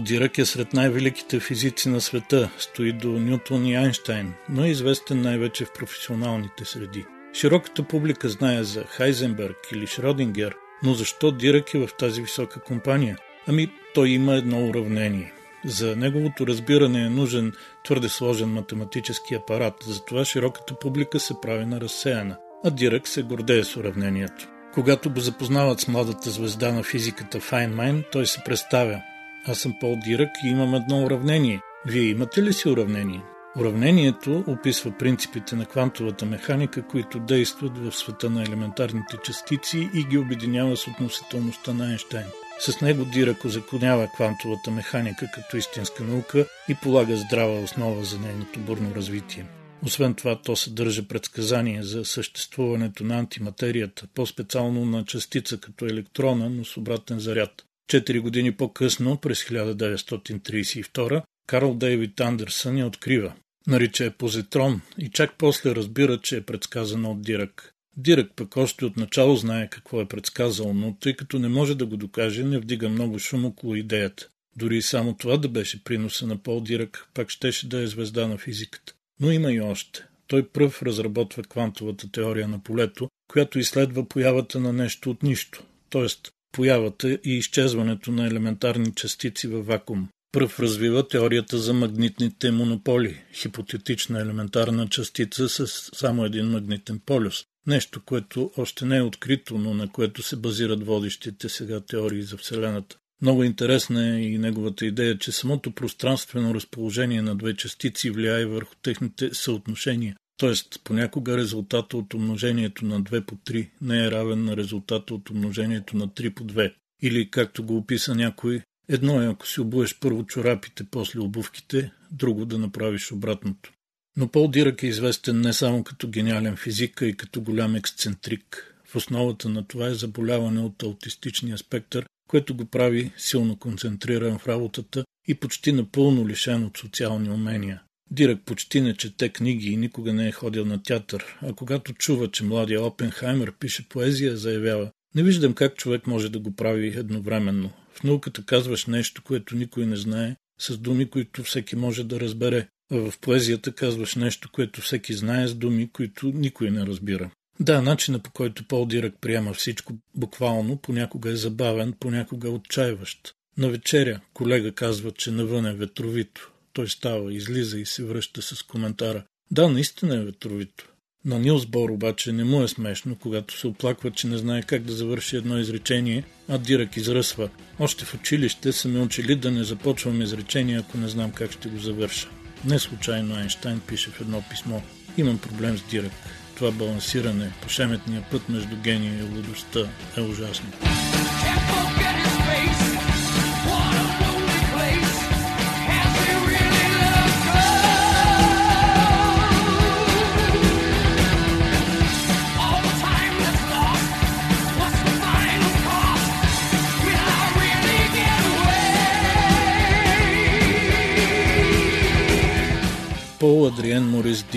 Дирък е сред най-великите физици на света, стои до Нютон и Айнштайн, но е известен най-вече в професионалните среди. Широката публика знае за Хайзенберг или Шродингер, но защо Дирък е в тази висока компания? Ами, той има едно уравнение. За неговото разбиране е нужен твърде сложен математически апарат, затова широката публика се прави на разсеяна, а Дирък се гордее с уравнението. Когато го запознават с младата звезда на физиката Файнмайн, той се представя аз съм Пол Дирък и имам едно уравнение. Вие имате ли си уравнение? Уравнението описва принципите на квантовата механика, които действат в света на елементарните частици и ги обединява с относителността на Айнштайн. С него Дирък озаконява квантовата механика като истинска наука и полага здрава основа за нейното бурно развитие. Освен това, то съдържа предсказания за съществуването на антиматерията, по-специално на частица като електрона, но с обратен заряд. Четири години по-късно, през 1932, Карл Дейвид Андерсън я открива. Нарича е позитрон и чак после разбира, че е предсказана от Дирък. Дирък пък още от начало знае какво е предсказал, но тъй като не може да го докаже, не вдига много шум около идеята. Дори и само това да беше приноса на Пол Дирък, пак щеше да е звезда на физиката. Но има и още. Той пръв разработва квантовата теория на полето, която изследва появата на нещо от нищо, т.е появата и изчезването на елементарни частици във вакуум. Пръв развива теорията за магнитните монополи, хипотетична елементарна частица с само един магнитен полюс. Нещо, което още не е открито, но на което се базират водещите сега теории за Вселената. Много интересна е и неговата идея, че самото пространствено разположение на две частици влияе върху техните съотношения. Тоест, понякога резултата от умножението на 2 по 3 не е равен на резултата от умножението на 3 по 2. Или, както го описа някой, едно е ако си обуеш първо чорапите, после обувките, друго да направиш обратното. Но Пол Дирък е известен не само като гениален физик, а и като голям ексцентрик. В основата на това е заболяване от аутистичния спектър, което го прави силно концентриран в работата и почти напълно лишен от социални умения. Дирък почти не чете книги и никога не е ходил на театър, а когато чува, че младия Опенхаймер пише поезия, заявява Не виждам как човек може да го прави едновременно. В науката казваш нещо, което никой не знае, с думи, които всеки може да разбере, а в поезията казваш нещо, което всеки знае с думи, които никой не разбира. Да, начина по който Пол Дирък приема всичко буквално, понякога е забавен, понякога отчаиващ. На вечеря колега казва, че навън е ветровито. Той става, излиза и се връща с коментара. Да, наистина е ветровито. На Нилс Бор обаче не му е смешно, когато се оплаква, че не знае как да завърши едно изречение, а Дирък изръсва. Още в училище са ме учили да не започвам изречение, ако не знам как ще го завърша. Не случайно Айнштайн пише в едно писмо. Имам проблем с Дирък. Това балансиране по шеметния път между гения и лудостта е ужасно. Пол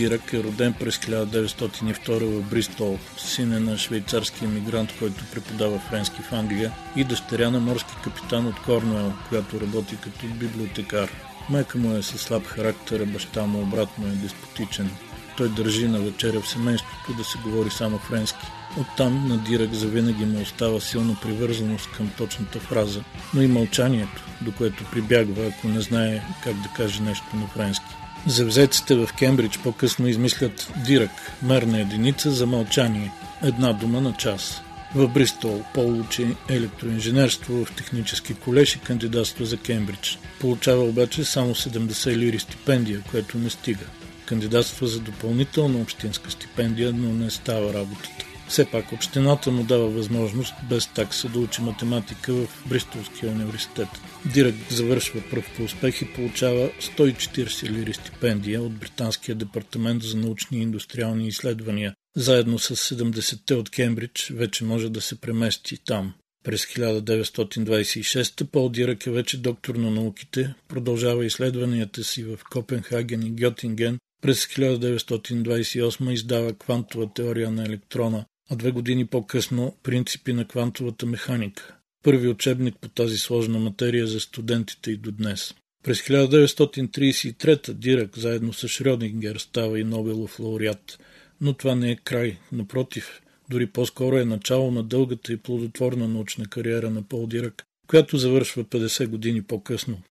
Дирак е роден през 1902 в Бристол, син е на швейцарски емигрант, който преподава френски в Англия и дъщеря на морски капитан от Корнуел, която работи като библиотекар. Майка му е със слаб характер, а баща му обратно е деспотичен. Той държи на вечеря в семейството да се говори само френски. Оттам на Дирак завинаги му остава силна привързаност към точната фраза, но и мълчанието, до което прибягва, ако не знае как да каже нещо на френски. Завзеците в Кембридж по-късно измислят дирък, мерна единица за мълчание, една дума на час. В Бристол Пол учи електроинженерство в технически колеж и кандидатства за Кембридж. Получава обаче само 70 лири стипендия, което не стига. Кандидатства за допълнителна общинска стипендия, но не става работата. Все пак общината му дава възможност без такса да учи математика в Бристолския университет. Дирек завършва пръв по успех и получава 140 лири стипендия от Британския департамент за научни и индустриални изследвания. Заедно с 70-те от Кембридж вече може да се премести там. През 1926 Пол Дирак е вече доктор на науките, продължава изследванията си в Копенхаген и Гьотинген. През 1928 издава квантова теория на електрона, две години по-късно принципи на квантовата механика. Първи учебник по тази сложна материя за студентите и до днес. През 1933 Дирак заедно с Шрёдингер става и Нобелов лауреат, но това не е край. Напротив, дори по-скоро е начало на дългата и плодотворна научна кариера на Пол Дирак, която завършва 50 години по-късно.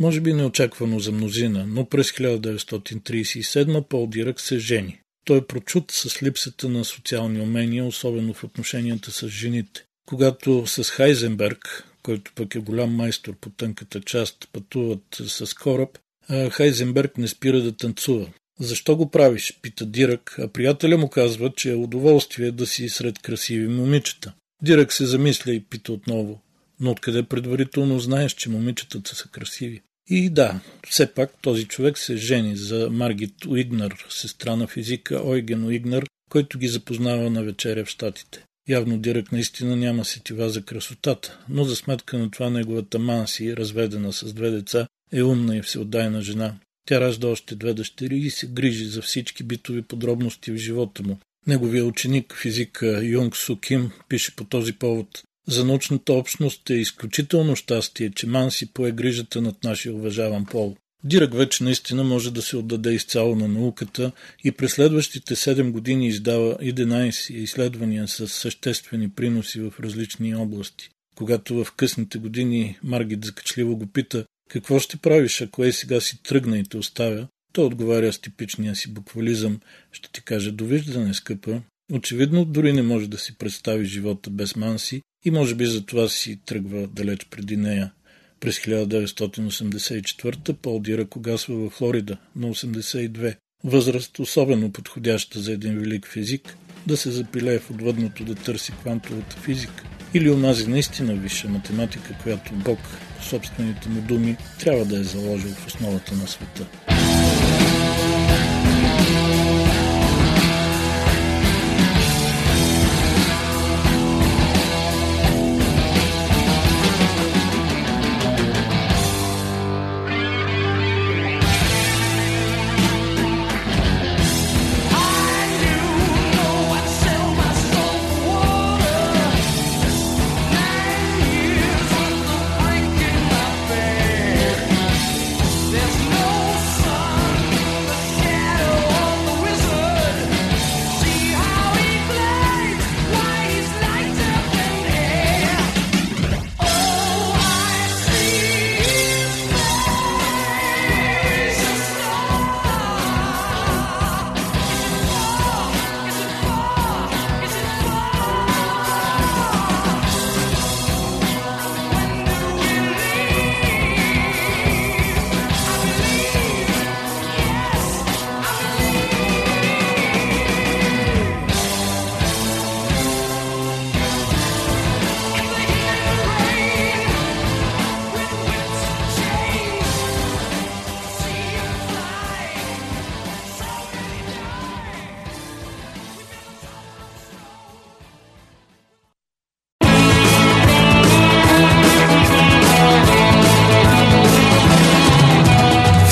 Може би неочаквано за мнозина, но през 1937 Пол Дирак се жени. Той прочут с липсата на социални умения, особено в отношенията с жените. Когато с Хайзенберг, който пък е голям майстор по тънката част, пътуват с кораб, Хайзенберг не спира да танцува. Защо го правиш? пита Дирък, а приятеля му казва, че е удоволствие да си сред красиви момичета. Дирък се замисля и пита отново. Но откъде предварително знаеш, че момичетата са красиви? И да, все пак този човек се жени за Маргит Уигнар, сестра на физика Ойген Уигнар, който ги запознава на вечеря в Штатите. Явно Дирък наистина няма сетива за красотата, но за сметка на това неговата Манси, разведена с две деца, е умна и всеотдайна жена. Тя ражда още две дъщери и се грижи за всички битови подробности в живота му. Неговия ученик, физика Юнг Су Ким, пише по този повод. За научната общност е изключително щастие, че Ман си пое грижата над нашия уважаван пол. Дирък вече наистина може да се отдаде изцяло на науката и през следващите 7 години издава 11 изследвания с съществени приноси в различни области. Когато в късните години Маргит закачливо го пита какво ще правиш, ако е сега си тръгна и те оставя? Той отговаря с типичния си буквализъм. Ще ти каже довиждане, скъпа. Очевидно, дори не може да си представи живота без Манси и може би за това си тръгва далеч преди нея. През 1984 Пол Дирак угасва във Флорида на 82. Възраст особено подходяща за един велик физик, да се запилее в отвъдното да търси квантовата физика. Или онази наистина висша математика, която Бог, по собствените му думи, трябва да е заложил в основата на света.